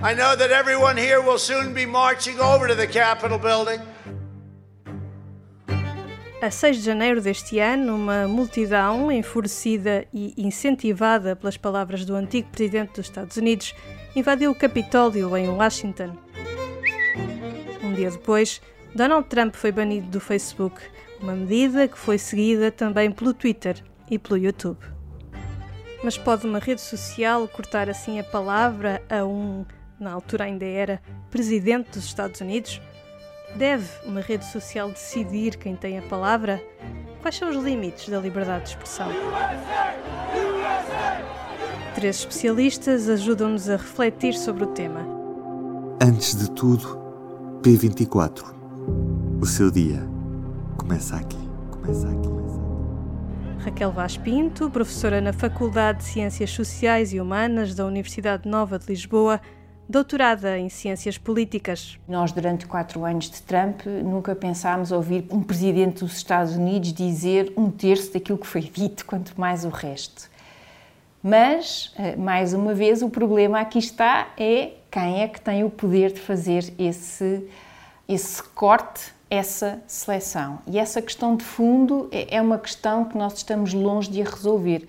I know that everyone here will soon be marching over to the Capitol building. A 6 de janeiro deste ano, uma multidão enfurecida e incentivada pelas palavras do antigo presidente dos Estados Unidos invadiu o Capitólio em Washington. Um dia depois, Donald Trump foi banido do Facebook, uma medida que foi seguida também pelo Twitter e pelo YouTube. Mas pode uma rede social cortar assim a palavra a um, na altura ainda era, presidente dos Estados Unidos? Deve uma rede social decidir quem tem a palavra? Quais são os limites da liberdade de expressão? Três especialistas ajudam-nos a refletir sobre o tema. Antes de tudo, P24. O seu dia começa aqui. Começa aqui. Raquel Vaz Pinto, professora na Faculdade de Ciências Sociais e Humanas da Universidade Nova de Lisboa, doutorada em Ciências Políticas. Nós, durante quatro anos de Trump, nunca pensámos ouvir um presidente dos Estados Unidos dizer um terço daquilo que foi dito, quanto mais o resto. Mas, eh, mais uma vez, o problema aqui está é quem é que tem o poder de fazer esse, esse corte, essa seleção. E essa questão de fundo é, é uma questão que nós estamos longe de resolver.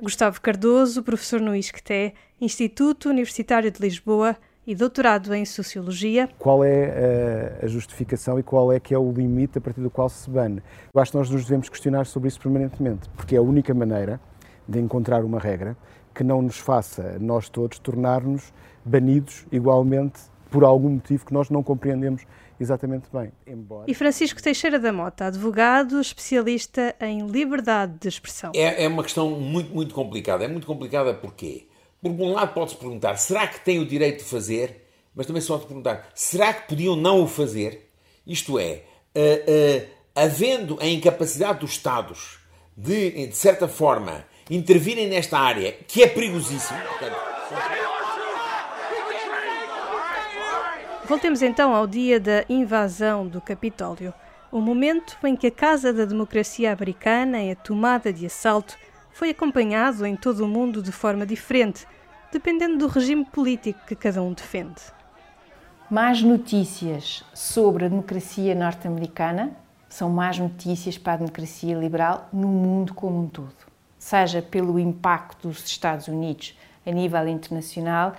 Gustavo Cardoso, professor no ISCTE, Instituto Universitário de Lisboa e doutorado em Sociologia. Qual é eh, a justificação e qual é que é o limite a partir do qual se bane? Eu acho que nós nos devemos questionar sobre isso permanentemente, porque é a única maneira de encontrar uma regra que não nos faça, nós todos, tornar-nos banidos igualmente por algum motivo que nós não compreendemos exatamente bem. Embora... E Francisco Teixeira da Mota, advogado, especialista em liberdade de expressão. É, é uma questão muito, muito complicada. É muito complicada porquê? Por um lado pode-se perguntar, será que tem o direito de fazer? Mas também se pode perguntar, será que podiam não o fazer? Isto é, uh, uh, havendo a incapacidade dos Estados de, de certa forma, intervirem nesta área, que é perigosíssimo. Portanto, Voltemos então ao dia da invasão do Capitólio, o momento em que a Casa da Democracia Americana é tomada de assalto foi acompanhado em todo o mundo de forma diferente, dependendo do regime político que cada um defende. Mais notícias sobre a democracia norte-americana são más notícias para a democracia liberal no mundo como um todo, seja pelo impacto dos Estados Unidos a nível internacional,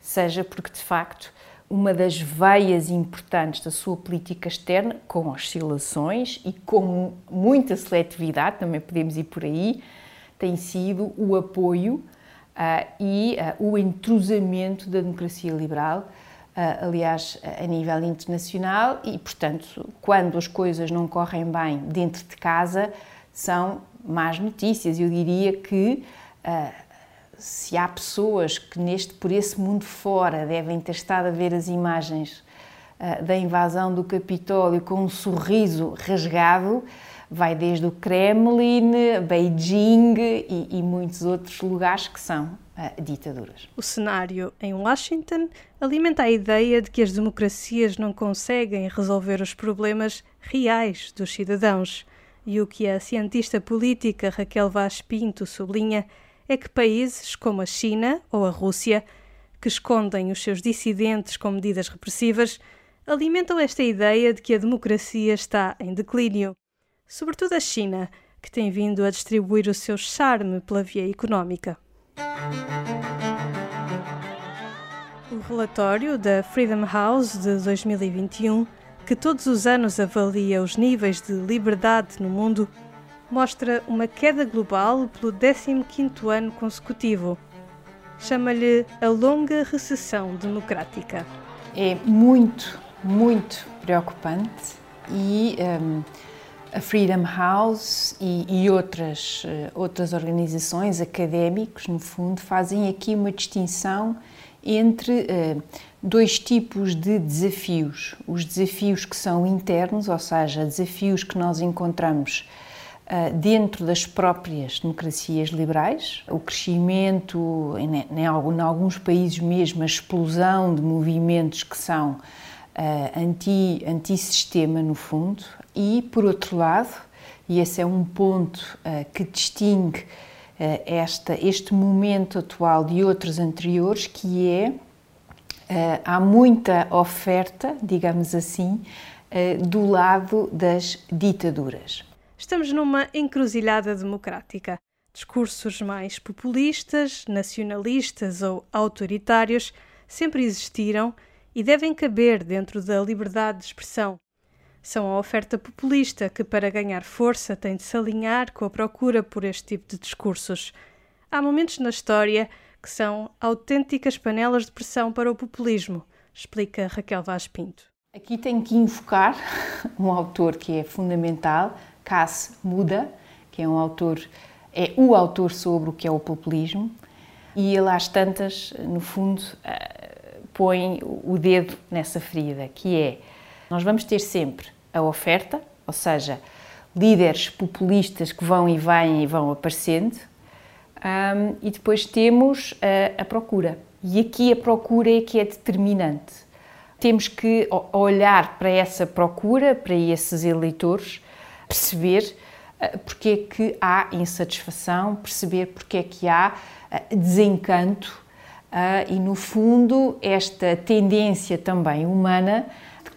seja porque de facto uma das veias importantes da sua política externa, com oscilações e com muita seletividade, também podemos ir por aí, tem sido o apoio uh, e uh, o entrosamento da democracia liberal, uh, aliás, a nível internacional, e, portanto, quando as coisas não correm bem dentro de casa, são más notícias. Eu diria que se há pessoas que neste por esse mundo fora devem ter estado a ver as imagens uh, da invasão do Capitólio com um sorriso rasgado, vai desde o Kremlin, Beijing e, e muitos outros lugares que são uh, ditaduras. O cenário em Washington alimenta a ideia de que as democracias não conseguem resolver os problemas reais dos cidadãos. E o que a cientista política Raquel Vaz Pinto sublinha é que países como a China ou a Rússia, que escondem os seus dissidentes com medidas repressivas, alimentam esta ideia de que a democracia está em declínio. Sobretudo a China, que tem vindo a distribuir o seu charme pela via económica. O relatório da Freedom House de 2021, que todos os anos avalia os níveis de liberdade no mundo, mostra uma queda global pelo 15º ano consecutivo. Chama-lhe a longa recessão democrática. É muito, muito preocupante e um, a Freedom House e, e outras, uh, outras organizações académicos, no fundo, fazem aqui uma distinção entre uh, dois tipos de desafios. Os desafios que são internos, ou seja, desafios que nós encontramos dentro das próprias democracias liberais, o crescimento, em, alguns países mesmo, a explosão de movimentos que são uh, anti, anti-sistema, no fundo, e, por outro lado, e esse é um ponto uh, que distingue esta, este momento atual de outros anteriores, que é há muita oferta, digamos assim, do lado das ditaduras. Estamos numa encruzilhada democrática. Discursos mais populistas, nacionalistas ou autoritários sempre existiram e devem caber dentro da liberdade de expressão. São a oferta populista que, para ganhar força, tem de se alinhar com a procura por este tipo de discursos. Há momentos na história que são autênticas panelas de pressão para o populismo, explica Raquel Vaz Pinto. Aqui tenho que invocar um autor que é fundamental, Cass Muda, que é um autor, é o autor sobre o que é o populismo, e ele às tantas, no fundo, eh, põe o dedo nessa ferida, que é nós vamos ter sempre a oferta, ou seja, líderes populistas que vão e vêm e vão aparecendo, um, e depois temos a, a, procura. E aqui a procura é que é determinante. Temos que olhar para essa procura, para esses eleitores, perceber uh, porque é que há insatisfação, perceber porque é que há uh, desencanto uh, e, no fundo, esta tendência também humana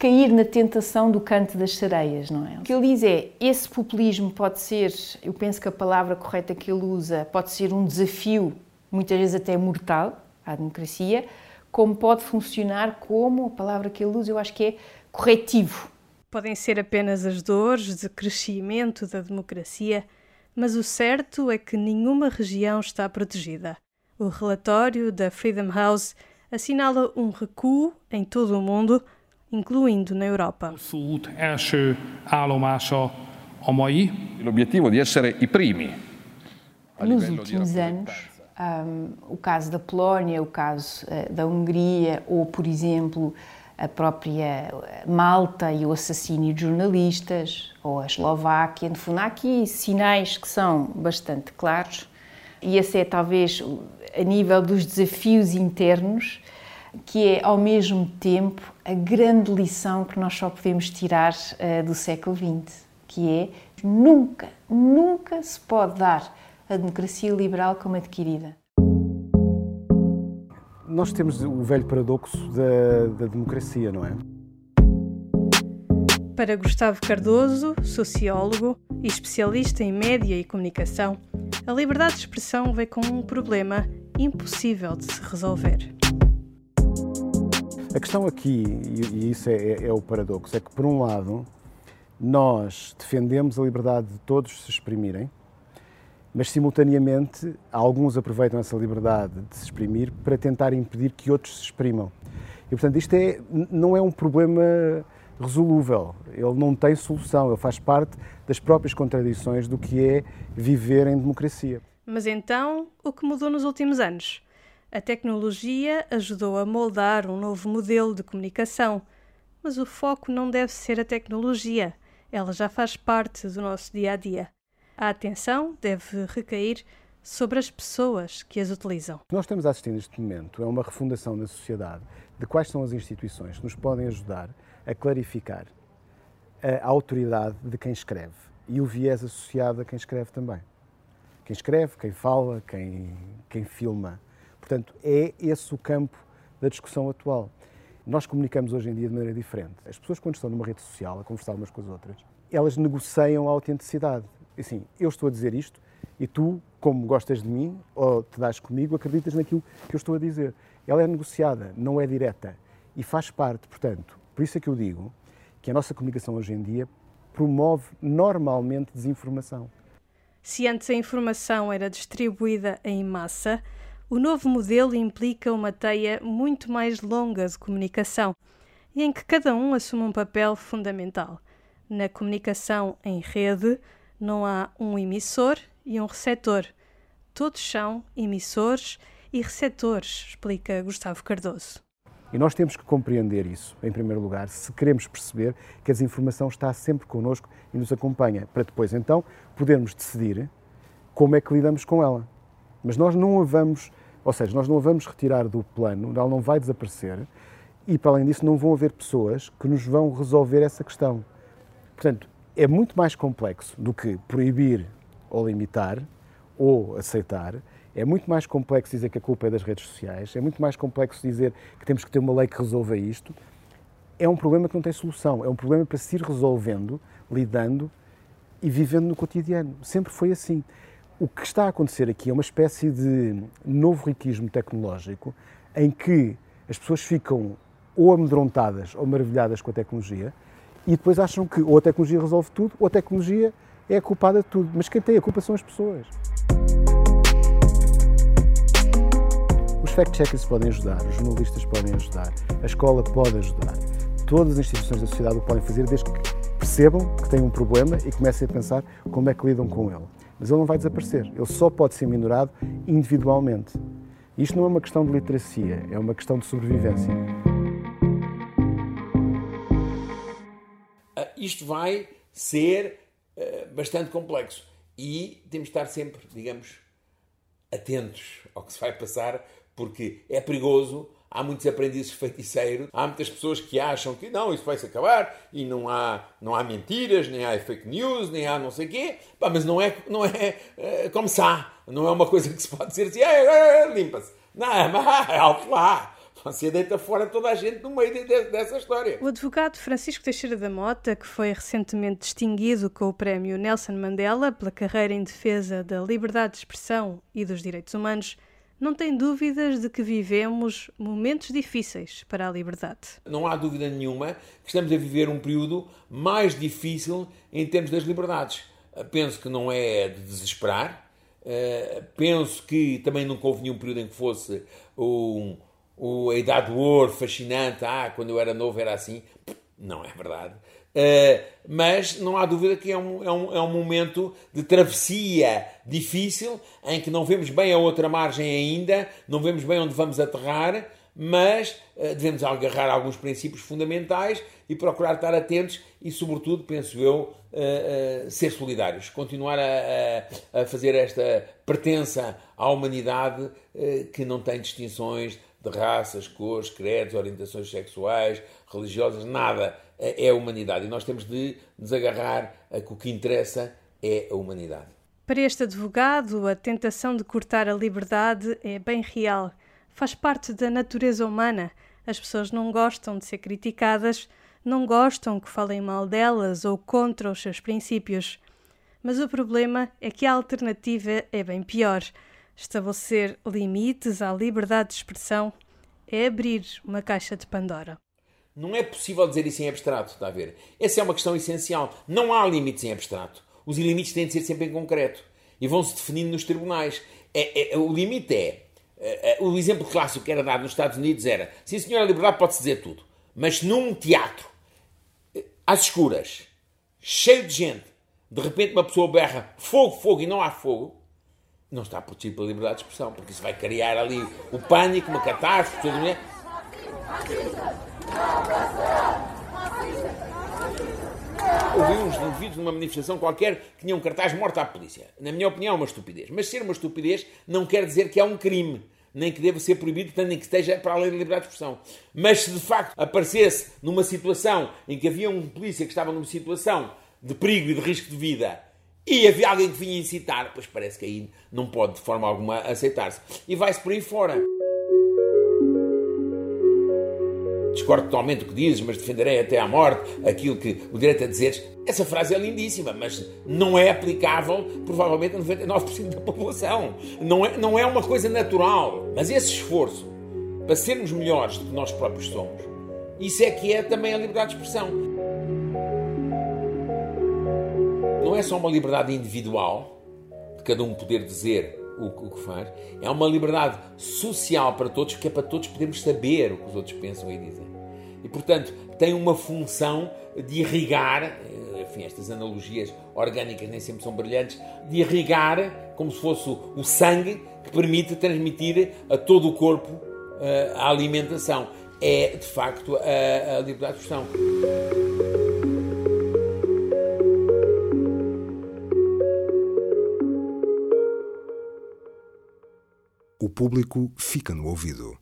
cair na tentação do canto das sereias, não é? O que ele diz é, esse populismo pode ser, eu penso que a palavra correta que ele usa, pode ser um desafio, muitas vezes até mortal, à democracia, como pode funcionar como, a palavra que ele usa, eu acho que é corretivo. Podem ser apenas as dores de crescimento da democracia, mas o certo é que nenhuma região está protegida. O relatório da Freedom House assinala um recuo em todo o mundo incluindo na Europa. L'obiettivo di essere i primi. Nos últimos anos, um, o caso da Polónia, o caso uh, da Hungria ou, por exemplo, a própria Malta e o assassínio de jornalistas, ou a Eslováquia, no fundo, há aqui sinais que são bastante claros, e esse é talvez a nível dos desafios internos que é ao mesmo tempo a grande lição que nós só podemos tirar uh, do século XX, que é nunca, nunca se pode dar a democracia liberal como adquirida. Nós temos o velho paradoxo da, da democracia, não é? Para Gustavo Cardoso, sociólogo e especialista em média e comunicação, a liberdade de expressão vem com um problema impossível de se resolver. A questão aqui, e isso é, é, é, o paradoxo, é que, por um lado, nós defendemos a liberdade de todos se exprimirem, mas, simultaneamente, alguns aproveitam essa liberdade de se exprimir para tentar impedir que outros se exprimam. E, portanto, isto é, não é um problema resolúvel, ele não tem solução, ele faz parte das próprias contradições do que é viver em democracia. Mas então, o que mudou nos últimos anos? A tecnologia ajudou a moldar um novo modelo de comunicação, mas o foco não deve ser a tecnologia, ela já faz parte do nosso dia a dia. A atenção deve recair sobre as pessoas que as utilizam. O que nós estamos a assistir neste momento é uma refundação na sociedade de quais são as instituições que nos podem ajudar a clarificar a autoridade de quem escreve e o viés associado a quem escreve também. Quem escreve, quem fala, quem, quem filma Portanto, é esse o campo da discussão atual. Nós comunicamos hoje em dia de maneira diferente. As pessoas, quando estão numa rede social a conversar umas com as outras, elas negociam a autenticidade. Assim, eu estou a dizer isto e tu, como gostas de mim ou te dás comigo, acreditas naquilo que eu estou a dizer. Ela é negociada, não é direta e faz parte, portanto, por isso é que eu digo que a nossa comunicação hoje em dia promove normalmente desinformação. Se antes a informação era distribuída em massa, o novo modelo implica uma teia muito mais longa de comunicação e em que cada um assume um papel fundamental. Na comunicação em rede, não há um emissor e um receptor. Todos são emissores e receptores, explica Gustavo Cardoso. E nós temos que compreender isso, em primeiro lugar, se queremos perceber que a desinformação está sempre connosco e nos acompanha, para depois então podermos decidir como é que lidamos com ela. Mas nós não a vamos ou seja, nós não a vamos retirar do plano, ela não vai desaparecer e, para além disso, não vão haver pessoas que nos vão resolver essa questão. Portanto, é muito mais complexo do que proibir ou limitar ou aceitar. É muito mais complexo dizer que a culpa é das redes sociais, é muito mais complexo dizer que temos que ter uma lei que resolva isto. É um problema que não tem solução, é um problema para se ir resolvendo, lidando e vivendo no cotidiano. Sempre foi assim. O que está a acontecer aqui é uma espécie de novo riquismo tecnológico em que as pessoas ficam ou amedrontadas ou maravilhadas com a tecnologia e depois acham que ou a tecnologia resolve tudo ou a tecnologia é a culpada de tudo. Mas quem tem a culpa são as pessoas. Os fact-checkers podem ajudar, os jornalistas podem ajudar, a escola pode ajudar. Todas as instituições da sociedade o podem fazer desde que percebam que têm um problema e comecem a pensar como é que lidam com ele. Mas ele não vai desaparecer, ele só pode ser minorado individualmente. Isto não é uma questão de literacia, é uma questão de sobrevivência. Isto vai ser uh, bastante complexo e temos de estar sempre, digamos, atentos ao que se vai passar, porque é perigoso. Há muitos aprendizes de feiticeiro, há muitas pessoas que acham que não, isso vai se acabar e não há, não há mentiras, nem há fake news, nem há não sei o quê. Pá, mas não é, não é, é como está, não é uma coisa que se pode dizer assim, é, é, limpa-se. Não, mas é alto lá. Você deita fora toda a gente no meio de, de, dessa história. O advogado Francisco Teixeira da Mota, que foi recentemente distinguido com o prémio Nelson Mandela pela carreira em defesa da liberdade de expressão e dos direitos humanos, não tem dúvidas de que vivemos momentos difíceis para a liberdade. Não há dúvida nenhuma que estamos a viver um período mais difícil em termos das liberdades. Penso que não é de desesperar. Uh, penso que também nunca houve nenhum período em que fosse um, um, a idade do ouro fascinante. Ah, quando eu era novo era assim. Não é verdade. Uh, mas não há dúvida que é um, é, um, é um momento de travessia difícil, em que não vemos bem a outra margem ainda, não vemos bem onde vamos aterrar, mas uh, devemos agarrar alguns princípios fundamentais e procurar estar atentos e, sobretudo, penso eu, uh, ser solidários, continuar a, a, a, fazer esta pertença à humanidade que não tem distinções de raças, cores, credos, orientações sexuais, religiosas, nada é a humanidade. E nós temos de nos agarrar a que o que interessa é a humanidade. Para este advogado, a tentação de cortar a liberdade é bem real. Faz parte da natureza humana. As pessoas não gostam de ser criticadas, não gostam que falem mal delas ou contra os seus princípios. Mas o problema é que a alternativa é bem pior. Estabelecer limites à liberdade de expressão é abrir uma caixa de Pandora. Não é possível dizer isso em abstrato, está a ver? Essa é uma questão essencial. Não há limites em abstrato. Os limites têm de ser sempre em concreto e vão-se definindo nos tribunais. É, é, o limite é, é, é, O exemplo clássico que era dado nos Estados Unidos era: sim, senhor, a liberdade pode-se dizer tudo, mas num teatro, eh, às escuras, cheio de gente, de repente uma pessoa berra fogo, fogo e não há fogo, não está protegido pela liberdade de expressão, porque isso vai criar ali o pânico, uma catástrofe, tudo, é? Ouvi uns indivíduos numa manifestação qualquer que tinham um cartaz morto à polícia. Na minha opinião, é uma estupidez. Mas ser uma estupidez não quer dizer que é um crime, nem que deva ser proibido, portanto, nem que esteja para além da liberdade de expressão. Mas se de facto aparecesse numa situação em que havia um polícia que estava numa situação de perigo e de risco de vida e havia alguém que vinha incitar, pois parece que aí não pode de forma alguma aceitar-se. E vai-se por aí fora. discordo totalmente do que dizes, mas defenderei até à morte aquilo que o direito a dizeres. Essa frase é lindíssima, mas não é aplicável, provavelmente, a 99% da população. Não é, não é uma coisa natural. Mas esse esforço para sermos melhores do que nós próprios somos, isso é que é também a liberdade de expressão. Não é só uma liberdade individual, de cada um poder dizer o, o, que faz, é uma liberdade social para todos, que é para todos podermos saber o que os outros pensam e dizem. E, portanto, tem uma função de irrigar, eh, enfim, estas analogias orgânicas nem sempre são brilhantes, de irrigar como se fosse o sangue que permite transmitir a todo o corpo uh, a alimentação. É, de facto, a, a liberdade de expressão. Público fica no ouvido.